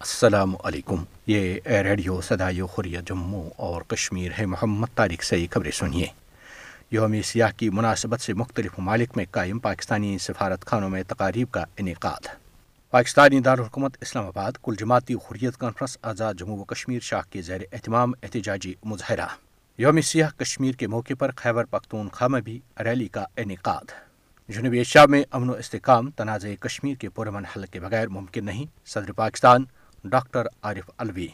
السلام علیکم۔ یہ ریڈیو سدائی خوریہ جموں اور کشمیر ہے۔ محمد طارق سے خبریں سنیے۔ یوم سیاح کی مناسبت سے مختلف ممالک میں قائم پاکستانی سفارت خانوں میں تقاریب کا انعقاد۔ پاکستانی دارالحکومت اسلام آباد، کل جماعتی حریت کانفرنس، آزاد جموں و کشمیر شاہ کے زیر اہتمام احتجاجی مظاہرہ۔ یوم سیاح کشمیر کے موقع پر خیبر پختونخوا میں بھی ریلی کا انعقاد۔ جنوبی ایشیا میں امن و استحکام، تنازع کشمیر کے پرمن حل کے بغیر ممکن نہیں۔ صدر پاکستان ڈاکٹر عارف الوی۔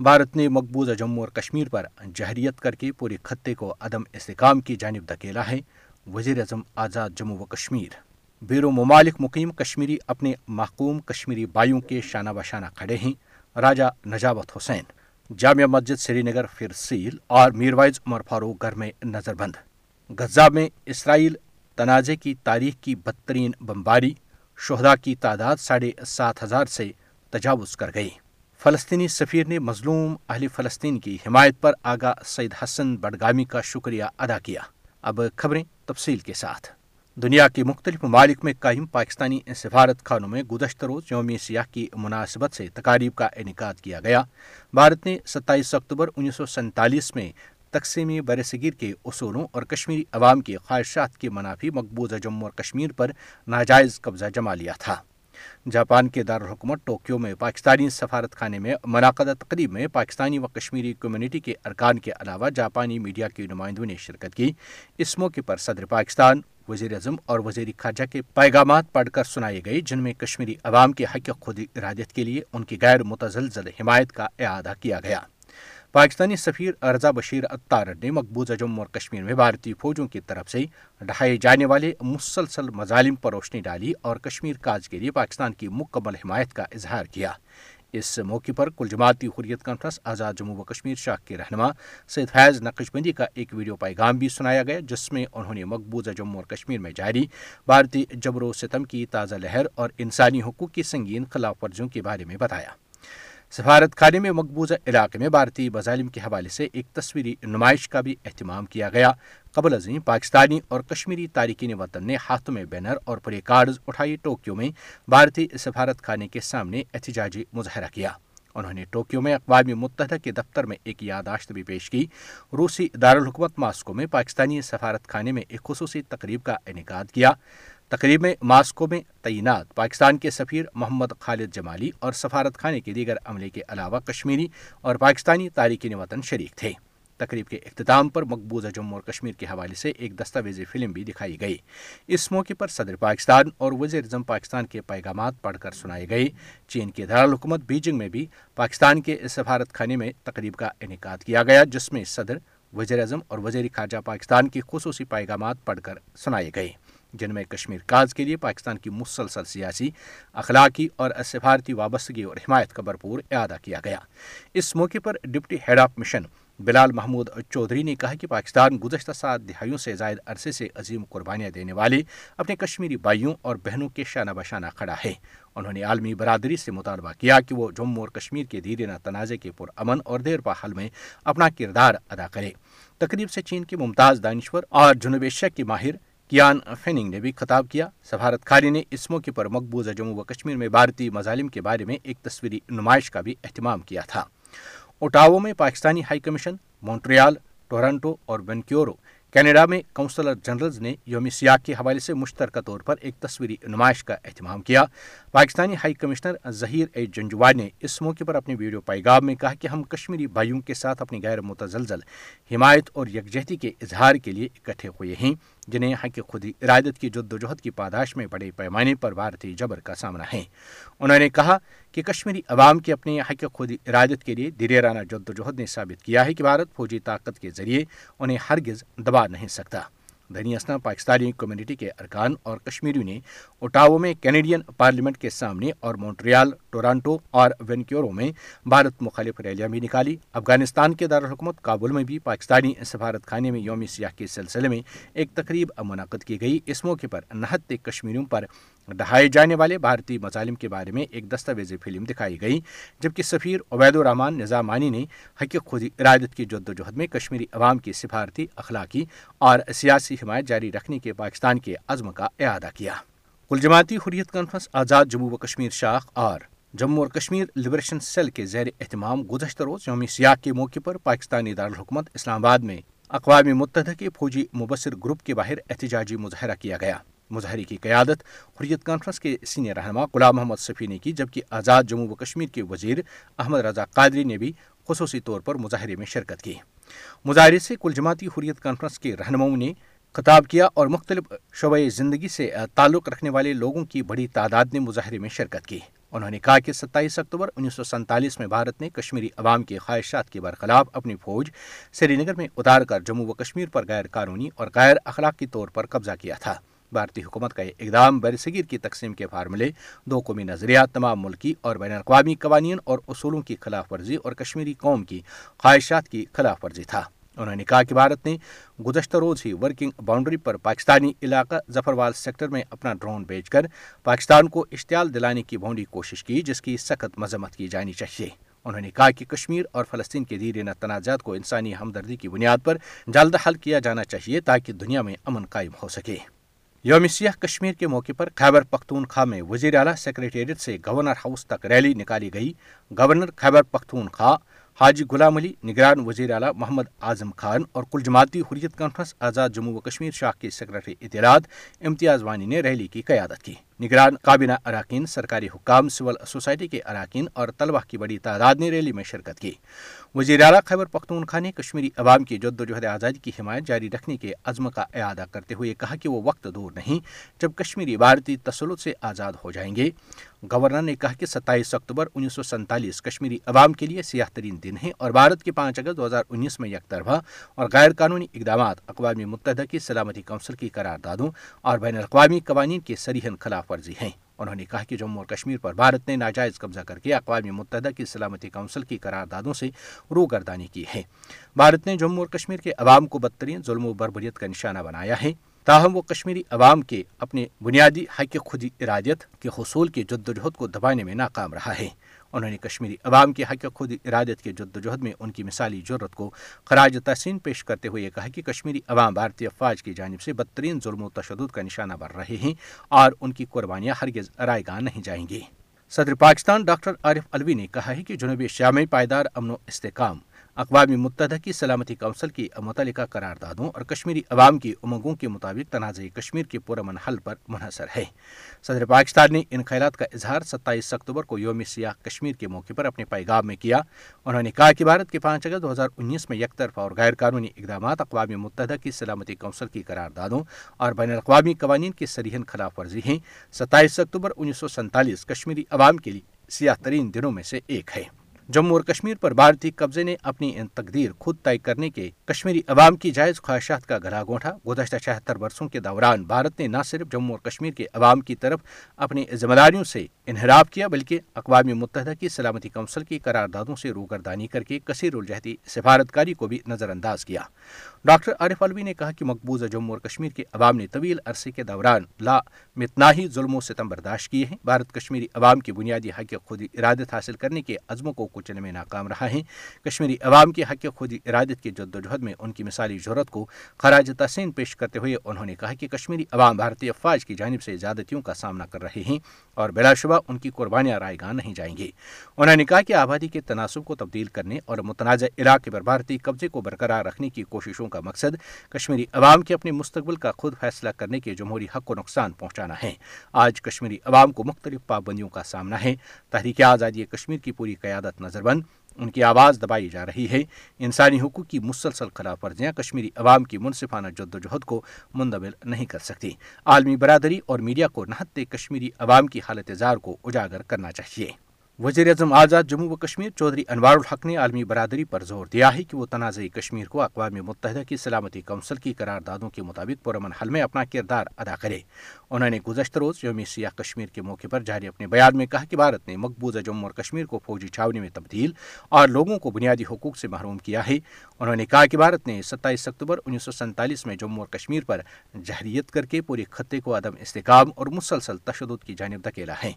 بھارت نے مقبوضہ جموں اور کشمیر پر جہریت کر کے پورے خطے کو عدم استحکام کی جانب دھکیلا ہے۔ وزیر اعظم آزاد جموں و کشمیر۔ بیرو ممالک مقیم کشمیری اپنے محکوم کشمیری بائیوں کے شانہ بشانہ کھڑے ہیں۔ راجہ نجابت حسین، جامعہ مسجد سری نگر پھر سیل اور میروائز عمر فاروق گھر میں نظر بند۔ غزہ میں اسرائیل تنازع کی تاریخ کی بدترین بمباری شہدا کی تعداد ساڑھے سات ہزار سے تجاوز کر گئی۔ فلسطینی سفیر نے مظلوم اہل فلسطین کی حمایت پر آگاہ سعید حسن بڈگامی کا شکریہ ادا کیا۔ اب خبریں تفصیل کے ساتھ۔ دنیا کے مختلف ممالک میں قائم پاکستانی سفارت خانوں میں گزشتہ روز یوم سیاح کی مناسبت سے تقاریب کا انعقاد کیا گیا۔ بھارت نے ستائیس اکتوبر انیس سو سینتالیس میں تقسیمی برصغیر کے اصولوں اور کشمیری عوام کی خواہشات کے منافی مقبوضہ جموں اور کشمیر پر ناجائز قبضہ جما لیا تھا۔ جاپان کے دارالحکومت ٹوکیو میں پاکستانی سفارت خانے میں منعقدہ تقریب میں پاکستانی و کشمیری کمیونٹی کے ارکان کے علاوہ جاپانی میڈیا کے نمائندوں نے شرکت کی۔ اس موقع پر صدر پاکستان، وزیر اعظم اور وزیر خارجہ کے پیغامات پڑھ کر سنائے گئے، جن میں کشمیری عوام کے حق خود ارادت کے لیے ان کی غیر متزلزل حمایت کا اعادہ کیا گیا۔ پاکستانی سفیر ارزا بشیر اتار نے مقبوضہ جموں اور کشمیر میں بھارتی فوجوں کی طرف سے ڈھائے جانے والے مسلسل مظالم پر روشنی ڈالی اور کشمیر کاج کے لیے پاکستان کی مکمل حمایت کا اظہار کیا۔ اس موقع پر کل جماعتی حریت کانفرنس آزاد جموں و کشمیر شاہ کے رہنما سید فیض نقش بندی کا ایک ویڈیو پیغام بھی سنایا گیا، جس میں انہوں نے مقبوضہ جموں اور کشمیر میں جاری بھارتی جبر و ستم کی تازہ لہر اور انسانی حقوق کی سنگین خلاف ورزیوں کے بارے میں بتایا۔ سفارت خانے میں مقبوضہ علاقے میں بھارتی مظالم کے حوالے سے ایک تصویری نمائش کا بھی اہتمام کیا گیا۔ قبل ازیں پاکستانی اور کشمیری تارکین وطن نے ہاتھوں میں بینر اور پورے کارڈز اٹھائی ٹوکیو میں بھارتی سفارت خانے کے سامنے احتجاجی مظاہرہ کیا۔ انہوں نے ٹوکیو میں اقوام متحدہ کے دفتر میں ایک یاداشت بھی پیش کی۔ روسی دارالحکومت ماسکو میں پاکستانی سفارت خانے میں ایک خصوصی تقریب کا انعقاد کیا۔ تقریب میں ماسکو میں تعینات، پاکستان کے سفیر محمد خالد جمالی اور سفارت خانے کے دیگر عملے کے علاوہ کشمیری اور پاکستانی تارکین وطن شریک تھے۔ تقریب کے اختتام پر مقبوضہ جموں اور کشمیر کے حوالے سے ایک دستاویزی فلم بھی دکھائی گئی۔ اس موقع پر صدر پاکستان اور وزیر اعظم پاکستان کے پیغامات پڑھ کر سنائے گئے۔ چین کے دارالحکومت بیجنگ میں بھی پاکستان کے سفارت خانے میں تقریب کا انعقاد کیا گیا، جس میں صدر، وزیر اعظم اور وزیر خارجہ پاکستان کے خصوصی پیغامات پڑھ کر سنائے گئے۔ جن میں کشمیر۔ کاز کے لیے پاکستان کی مسلسل سیاسی، اخلاقی اور سفارتی وابستگی اور حمایت کا بھرپور اعادہ کیا گیا۔ اس موقع پر deputy head of mission Bilal Mahmood Chaudhry نے کہا کہ پاکستان گزشتہ سات دہائیوں سے زائد عرصے سے عظیم قربانیاں دینے والے اپنے کشمیری بھائیوں اور بہنوں کے شانہ بشانہ کھڑا ہے۔ انہوں نے عالمی برادری سے مطالبہ کیا کہ وہ جموں اور کشمیر کے دیرینہ تنازع کے پرامن اور دیر پا حل میں اپنا کردار ادا کرے تقریب سے چین کے ممتاز دانشور اور جنوب ایشیا کے ماہر کیان فیننگ نے بھی خطاب کیا۔ سفارت خاری نے اس موقع پر مقبوضہ جموں و کشمیر میں بھارتی مظالم کے بارے میں ایک تصویری نمائش کا بھی اہتمام کیا تھا۔ اوٹاو میں Pakistani high commission, Montreal, Toronto اور وینکیورو کینیڈا میں کونسلر جنرلز نے یوم سیاح کے حوالے سے مشترکہ طور پر ایک تصویری نمائش کا اہتمام کیا۔ Pakistani high commissioner Zaheer A Janjua نے اس موقع پر اپنے ویڈیو پیغام میں کہا کہ ہم کشمیری بھائیوں کے ساتھ اپنی غیر متزلزل، حمایت اور یکجہتی کے اظہار کے لیے اکٹھے ہوئے ہیں، جنہیں حق خود ارادت کی جد و جہد کی پاداش میں بڑے پیمانے پر بھارتی جبر کا سامنا ہے۔ انہوں نے کہا کہ کشمیری عوام کے اپنے حق خود ارادت کے لیے دریرانہ جد و جہد نے ثابت کیا ہے کہ بھارت فوجی طاقت کے ذریعے انہیں ہرگز دبا نہیں سکتا۔ دھنی اسنا پاکستانی کمیونٹی کے ارکان اور کشمیریوں نے اوٹاو میں کینیڈین پارلیمنٹ کے سامنے اور مونٹریال، ٹورانٹو اور وینکیورو میں بھارت مخالف ریلیاں بھی نکالی۔ افغانستان کے دارالحکومت کابل میں بھی پاکستانی سفارت خانے میں یوم سیاح کے سلسلے میں ایک تقریب منعقد کی گئی۔ اس موقع پر نہت کشمیریوں پر ڈھائے جانے والے بھارتی مظالم کے بارے میں ایک دستاویزی فلم دکھائی گئی، جبکہ سفیر عبید الرحمان نظامانی نے حق خود ارادت کی جد و جہد میں کشمیری عوام کی سفارتی اخلاقی اور سیاسی حمایت جاری رکھنے کے پاکستان کے عزم کا اعادہ کیا۔ کل جماعتی حریت کانفرنس آزاد جموں و کشمیر شاخ اور جموں اور کشمیر لبریشن سیل کے زیر اہتمام گزشتہ روز یوم سیاح کے موقع پر پاکستانی دارالحکومت اسلام آباد میں اقوام متحدہ کے فوجی مبصر گروپ کے باہر احتجاجی مظاہرہ کیا گیا۔ مظاہرے کی قیادت حریت کانفرنس کے سینئر رہنما غلام محمد صفی نے کی، جبکہ آزاد جموں و کشمیر کے وزیر احمد رضا قادری نے بھی خصوصی طور پر مظاہرے میں شرکت کی۔ مظاہرے سے کل جماعتی حریت کانفرنس کے رہنماؤں نے خطاب کیا اور مختلف شعبۂ زندگی سے تعلق رکھنے والے لوگوں کی بڑی تعداد نے مظاہرے میں شرکت کی۔ انہوں نے کہا کہ ستائیس اکتوبر انیس سو سینتالیس میں بھارت نے کشمیری عوام کی خواہشات کے برخلاف اپنی فوج سری نگر میں اتار کر جموں و کشمیر پر غیر قانونی اور غیر اخلاقی طور پر قبضہ کیا تھا۔ بھارتی حکومت کا یہ اقدام برصغیر کی تقسیم کے فارمولے، دو قومی نظریات، تمام ملکی اور بین الاقوامی قوانین اور اصولوں کی خلاف ورزی اور کشمیری قوم کی خواہشات کی خلاف ورزی تھا۔ انہوں نے کہا کہ بھارت نے گزشتہ روز ہی ورکنگ باؤنڈری پر پاکستانی علاقہ ظفروال سیکٹر میں اپنا ڈرون بھیج کر پاکستان کو اشتعال دلانے کی بھونڈی کوشش کی، جس کی سخت مذمت کی جانی چاہیے۔ انہوں نے کہا کہ کشمیر اور فلسطین کے دیرینہ تنازعات کو انسانی ہمدردی کی بنیاد پر جلد حل کیا جانا چاہیے تاکہ دنیا میں امن قائم ہو سکے۔ یوم سیاح کشمیر کے موقع پر خیبر پختونخوا میں وزیر اعلیٰ سیکریٹریٹ سے گورنر ہاؤس تک ریلی نکالی گئی۔ گورنر خیبر پختونخوا حاجی غلام علی، نگران وزیر اعلیٰ محمد اعظم خان اور کل جماعتی حریت کانفرنس، آزاد جموں و کشمیر شاخ کے سیکرٹری اطلاعات، امتیاز وانی نے ریلی کی قیادت کی۔ نگران کابینہ اراکین سرکاری حکام سول سوسائٹی کے اراکین اور طلبہ کی بڑی تعداد نے ریلی میں شرکت کی۔ وزیر اعلیٰ خیبر پختونخوا نے کشمیری عوام کی جد و جہد آزادی کی حمایت جاری رکھنے کے عزم کا اعادہ کرتے ہوئے کہا کہ وہ وقت دور نہیں، جب کشمیری بھارتی تسلط سے آزاد ہو جائیں گے۔ گورنر نے کہا کہ ستائیس اکتوبر انیس سو سینتالیس کشمیری عوام کے لیے سیاہ ترین دن ہے اور بھارت کے پانچ اگست دو ہزار انیس میں یک طرفہ اور غیر قانونی اقدامات، اقوام متحدہ کی سلامتی کونسل کی قراردادوں اور بین الاقوامی قوانین کی سریحن خلاف ورزی ہیں۔ انہوں نے کہا کہ جموں اور کشمیر پر بھارت نے ناجائز قبضہ کر کے اقوام متحدہ کی سلامتی کونسل کی قراردادوں سے روگردانی کی ہے۔ بھارت نے جموں اور کشمیر کے عوام کو بدترین ظلم و بربریت کا نشانہ بنایا ہے۔ تاہم، وہ کشمیری عوام کے اپنے بنیادی حق خودی ارادیت کے حصول کی جدوجہد کو دبانے میں ناکام رہا ہے۔ انہوں نے کشمیری عوام کے حق خود ارادت کے جدوجہد میں ان کی مثالی ضرورت کو خراج تحسین پیش کرتے ہوئے کہا کہ کشمیری عوام بھارتی افواج کی جانب سے بدترین ظلم و تشدد کا نشانہ بن رہے ہیں اور ان کی قربانیاں ہرگز رائے گاہ نہیں جائیں گی صدر پاکستان ڈاکٹر عارف الوی نے کہا ہے کہ جنوبی ایشیا میں پائیدار امن و استحکام اقوام متحدہ کی سلامتی کونسل کی متعلقہ قراردادوں اور کشمیری عوام کی امنگوں کے مطابق تنازع کشمیر کے پرامن حل پر منحصر ہے صدر پاکستان نے ان خیالات کا اظہار ستائیس اکتوبر کو یوم سیاح کشمیر کے موقع پر اپنے پیغام میں کیا۔ انہوں نے کہا کہ بھارت کے پانچ اگست دو ہزار انیس میں یک طرفہ اور غیر قانونی اقدامات اقوام متحدہ کی سلامتی کونسل کی قراردادوں اور بین الاقوامی قوانین کی سریحن خلاف ورزی ہیں۔ ستائیس اکتوبر انیس سو سینتالیس کشمیری عوام کے لیے سیاہ ترین دنوں میں سے ایک ہے۔ جموں اور کشمیر پر بھارتی قبضے نے اپنی تقدیر خود طے کرنے کے کشمیری عوام کی جائز خواہشات کا گلا گونٹھا گزشتہ چھہتر برسوں کے دوران بھارت نے نہ صرف جموں اور کشمیر کے عوام کی طرف اپنی ذمہ داریوں سے انحراف کیا، بلکہ اقوام متحدہ کی سلامتی کونسل کی قراردادوں سے روگردانی کر کے کثیر الجہتی سفارتکاری کو بھی نظر انداز کیا۔ ڈاکٹر عارف الوی نے کہا کہ مقبوضہ جموں اور کشمیر کے عوام نے طویل عرصے کے دوران لا متناہی ظلم و ستم برداشت کیے ہیں۔ بھارت کشمیری عوام کی بنیادی حق خود ارادت حاصل کرنے کے عزموں کو کچلنے میں ناکام رہا ہے۔ کشمیری عوام کے حق خود ارادت کی جد و جہد میں ان کی مثالی ضرورت کو خراج تحسین پیش کرتے ہوئے انہوں نے کہا کہ کشمیری عوام بھارتی افواج کی جانب سے زیادتیوں کا سامنا کر رہے ہیں اور بلا شبہ ان کی قربانیاں رائے گاہ نہیں جائیں گی انہوں نے کہا کہ آبادی کے تناسب کو تبدیل کرنے اور متنازع علاقے پر بھارتی قبضے کو برقرار رکھنے کی کوششوں کا مقصد کشمیری عوام کے اپنے مستقبل کا خود فیصلہ کرنے کے جمہوری حق کو نقصان پہنچانا ہے۔ آج کشمیری عوام کو مختلف پابندیوں کا سامنا ہے۔ تحریک آزادی کشمیر کی پوری قیادت نظر بند۔ ان کی آواز دبائی جا رہی ہے۔ انسانی حقوق کی مسلسل خلاف ورزیاں کشمیری عوام کی منصفانہ جد و جہد کو مندمل نہیں کر سکتی۔ عالمی برادری اور میڈیا کو نہتے کشمیری عوام کی حالت اظہار کو اجاگر کرنا چاہیے۔ وزیر اعظم آزاد جموں و کشمیر چودھری انوار الحق نے عالمی برادری پر زور دیا ہے کہ وہ تنازع کشمیر کو اقوام متحدہ کی سلامتی کونسل کی قراردادوں کے مطابق پرامن حل میں اپنا کردار ادا کرے۔ انہوں نے گزشتہ روز یوم سیاہ کشمیر کے موقع پر جاری اپنے بیان میں کہا کہ بھارت نے مقبوضہ جموں اور کشمیر کو فوجی چھاونی میں تبدیل اور لوگوں کو بنیادی حقوق سے محروم کیا ہے۔ انہوں نے کہا کہ بھارت نے ستائیس اکتوبر انیس سو سینتالیس میں جموں اور کشمیر پر جہریت کر کے پورے خطے کو عدم استحکام اور مسلسل تشدد کی جانب دھکیلا ہے۔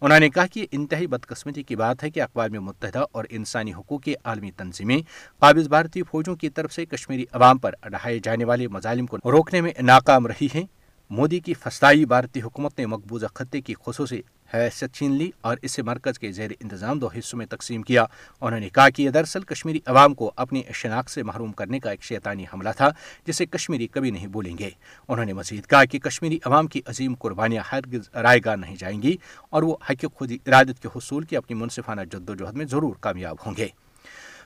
انہوں نے کہا کہ انتہائی بدقسمتی کی بات ہے کہ اقوام متحدہ اور انسانی حقوق کی عالمی تنظیمیں قابض بھارتی فوجوں کی طرف سے کشمیری عوام پر اڑھائے جانے والے مظالم کو روکنے میں ناکام رہی ہیں۔ مودی کی فسطائی بھارتی حکومت نے مقبوضہ خطے کی خصوصی حیثیت چھین لی اور اسے مرکز کے زیر انتظام دو حصوں میں تقسیم کیا۔ انہوں نے کہا کہ یہ دراصل کشمیری عوام کو اپنی شناخت سے محروم کرنے کا ایک شیطانی حملہ تھا، جسے کشمیری کبھی نہیں بھولیں گے۔ انہوں نے مزید کہا کہ کشمیری عوام کی عظیم قربانیاں ہرگز رائے گاہ نہیں جائیں گی اور وہ حق خود ارادت کے حصول کی اپنی منصفانہ جد و جہد میں ضرور کامیاب ہوں گے۔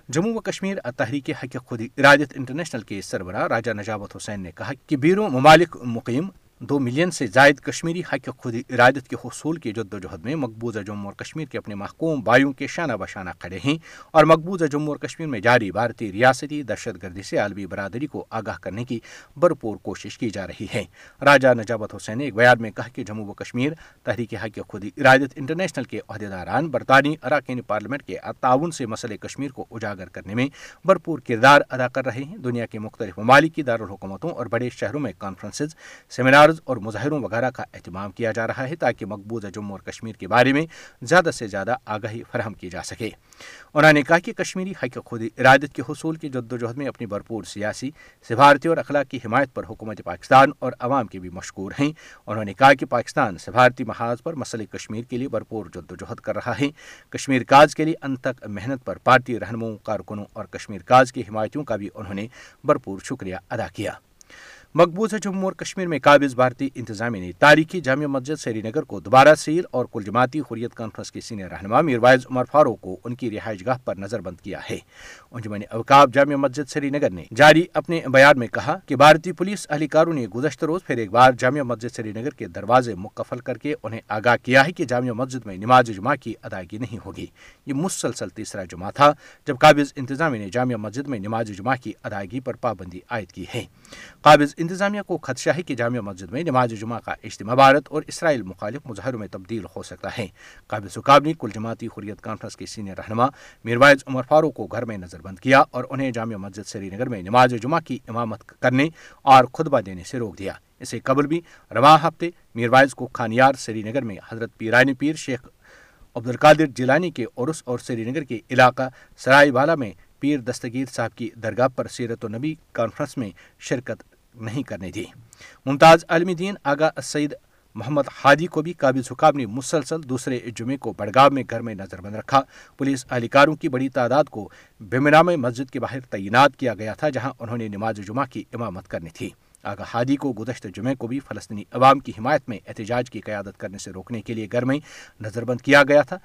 جموں و کشمیر تحریک حق خود ارادت انٹرنیشنل کے سربراہ راجہ نجابت حسین نے کہا کہ بیروں ممالک مقیم دو ملین سے زائد کشمیری حق خود ارادت کے حصول کی جد و جہد میں مقبوضہ جموں اور کشمیر کے اپنے محکوم بایوں کے شانہ بشانہ کھڑے ہیں اور مقبوضہ جموں اور کشمیر میں جاری بھارتی ریاستی دہشت گردی سے عالمی برادری کو آگاہ کرنے کی بھرپور کوشش کی جا رہی ہے۔ راجہ نجابت حسین نے ایک بیان میں کہا کہ جموں و کشمیر تحریک حق خود ارادت انٹرنیشنل کے عہدیداران برطانوی اراکین پارلیمنٹ کے تعاون سے مسئلہ کشمیر کو اجاگر کرنے میں بھرپور کردار ادا کر رہے ہیں۔ دنیا کے مختلف ممالک کی دارالحکومتوں اور بڑے شہروں میں کانفرنسز سیمینار اور مظاہروں وغیرہ کا اہتمام کیا جا رہا ہے تاکہ مقبوضہ جموں اور کشمیر کے بارے میں زیادہ سے زیادہ آگاہی فراہم کی جا سکے۔ انہوں نے کہا کہ کشمیری حق خود ارادت کے حصول کی جد و جہد میں اپنی بھرپور سیاسی سفارتی اور اخلاقی حمایت پر حکومت پاکستان اور عوام کے بھی مشکور ہیں۔ انہوں نے کہا کہ پاکستان سفارتی محاذ پر مسئلہ کشمیر کے لیے بھرپور جد و جہد کر رہا ہے۔ کشمیر کاج کے لیے ان تک محنت پر پارٹی رہنماؤں، کارکنوں اور کشمیر کاج کی حمایتوں کا بھی انہوں نے بھرپور شکریہ ادا کیا۔ مقبوضہ جموں اور کشمیر میں قابض بھارتی انتظامیہ نے تاریخی جامع مسجد سری نگر کو دوبارہ سیل اور کل جماعتی حریت کانفرنس کے سینئر رہنما میروائز عمر فاروق کو ان کی رہائش گاہ پر نظر بند کیا ہے۔ انجمن اوقاب جامع مسجد سری نگر نے جاری اپنے بیان میں کہا کہ بھارتی پولیس اہلکاروں نے گزشتہ روز پھر ایک بار جامع مسجد سری نگر کے دروازے مکفل کر کے انہیں آگاہ کیا ہے کہ جامع مسجد میں نماز جمعہ کی ادائیگی نہیں ہوگی۔ یہ مسلسل تیسرا جمعہ تھا جب قابض انتظامیہ نے جامع مسجد میں نماز جمعہ کی ادائیگی پر پابندی عائد کی ہے۔ قابض انتظامیہ کو خدشہ ہے کہ جامع مسجد میں نماز جمعہ کا اجتماع بھارت اور اسرائیل مخالف مظاہروں میں تبدیل ہو سکتا ہے۔ قابل سکاب نے کل جماعتی حریت کانفرنس کے سینئر رہنما میروائز عمر فاروق کو گھر میں نظر بند کیا اور انہیں جامع مسجد سری نگر میں نماز جمعہ کی امامت کرنے اور خطبہ دینے سے روک دیا۔ اسے قبل بھی رواں ہفتے میروائز کو خانیار سری نگر میں حضرت پیرانی پیر شیخ عبد القادر جیلانی کے عرس اور سری نگر کے علاقہ سرائے والا میں پیر دستگیر صاحب کی درگاہ پر سیرت و نبی کانفرنس میں شرکت نہیں کرنے دی ممتاز عالم دین آگا سعید محمد ہادی کو بھی قابل حکام نے مسلسل دوسرے جمعے کو بڑگاؤ میں گھر میں نظر بند رکھا۔ پولیس اہلکاروں کی بڑی تعداد کو بمنام مسجد کے باہر تعینات کیا گیا تھا، جہاں انہوں نے نماز جمعہ کی امامت کرنی تھی۔ آگا ہادی کو گزشتہ جمعے کو بھی فلسطینی عوام کی حمایت میں احتجاج کی قیادت کرنے سے روکنے کے لیے گھر میں نظر بند کیا گیا تھا۔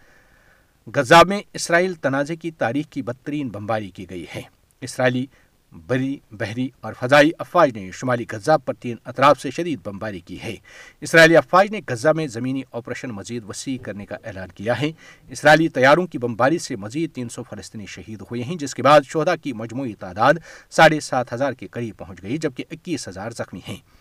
غزہ میں اسرائیل تنازع کی تاریخ کی بدترین بمباری کی گئی ہے۔ اسرائیلی بری، بحری اور فضائی افواج نے شمالی غزہ پر تین اطراف سے شدید بمباری کی ہے۔ اسرائیلی افواج نے غزہ میں زمینی آپریشن مزید وسیع کرنے کا اعلان کیا ہے۔ اسرائیلی طیاروں کی بمباری سے مزید تین سو فلسطینی شہید ہوئے ہیں، جس کے بعد شہدا کی مجموعی تعداد ساڑھے سات ہزار کے قریب پہنچ گئی، جبکہ اکیس ہزار زخمی ہیں۔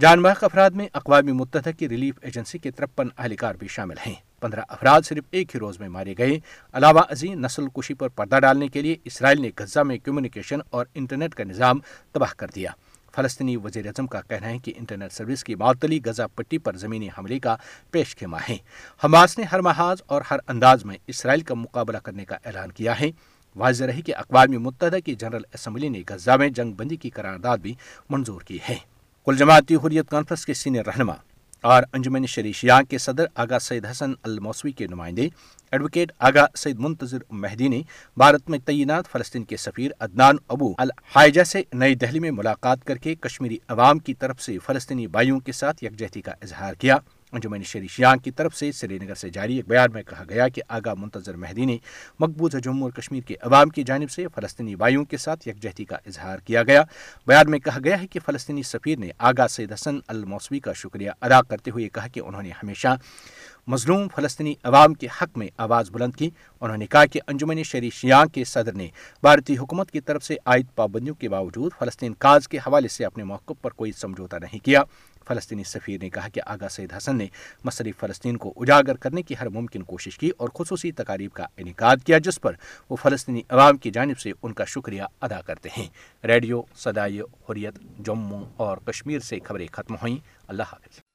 جان بحق افراد میں اقوام متحدہ کی ریلیف ایجنسی کے ترپن اہلکار بھی شامل ہیں۔ پندرہ افراد صرف ایک ہی روز میں مارے گئے۔ علاوہ ازیں نسل کشی پر پردہ ڈالنے کے لیے اسرائیل نے غزہ میں کمیونیکیشن اور انٹرنیٹ کا نظام تباہ کر دیا۔ فلسطینی وزیر اعظم کا کہنا ہے کہ انٹرنیٹ سروس کی معطلی غزہ پٹی پر زمینی حملے کا پیش خیمہ ہے۔ حماس نے ہر محاذ اور ہر انداز میں اسرائیل کا مقابلہ کرنے کا اعلان کیا ہے۔ واضح رہی کہ اقوام متحدہ کی جنرل اسمبلی نے غزہ میں جنگ بندی کی قرارداد بھی منظور کی ہے۔ کل جماعتی حریت کانفرنس کے سینئر رہنما اور انجمن شریشیاں کے صدر آغا سید حسن الموسوی کے نمائندے ایڈوکیٹ آگا سید منتظر مہدی نے بھارت میں تعینات، فلسطین کے سفیر عدنان ابو الحائجہ سے نئی دہلی میں ملاقات کر کے کشمیری عوام کی طرف سے فلسطینی بھائیوں کے ساتھ یکجہتی کا اظہار کیا۔ انجمن شری شیانگ کی طرف سے سری نگر سے جاری ایک بیان میں کہا گیا کہ آگا منتظر مہدی نے مقبوضہ جموں اور کشمیر کے عوام کی جانب سے فلسطینی بھائیوں کے ساتھ یکجہتی کا اظہار کیا گیا۔ بیان میں کہا گیا ہے کہ فلسطینی سفیر نے آگا سید حسن الموسوی کا شکریہ ادا کرتے ہوئے کہا کہ انہوں نے ہمیشہ مظلوم فلسطینی عوام کے حق میں آواز بلند کی۔ انہوں نے کہا کہ انجمن شہری شیاں کے صدر نے بھارتی حکومت کی طرف سے عائد پابندیوں کے باوجود فلسطین کاز کے حوالے سے اپنے موقف پر کوئی سمجھوتا نہیں کیا۔ فلسطینی سفیر نے کہا کہ آگا سید حسن نے مسئلہ فلسطین کو اجاگر کرنے کی ہر ممکن کوشش کی اور خصوصی تقاریب کا انعقاد کیا، جس پر وہ فلسطینی عوام کی جانب سے ان کا شکریہ ادا کرتے ہیں۔ ریڈیو صدائی حریت جموں اور کشمیر سے خبریں ختم ہوئیں۔ اللہ حافظ۔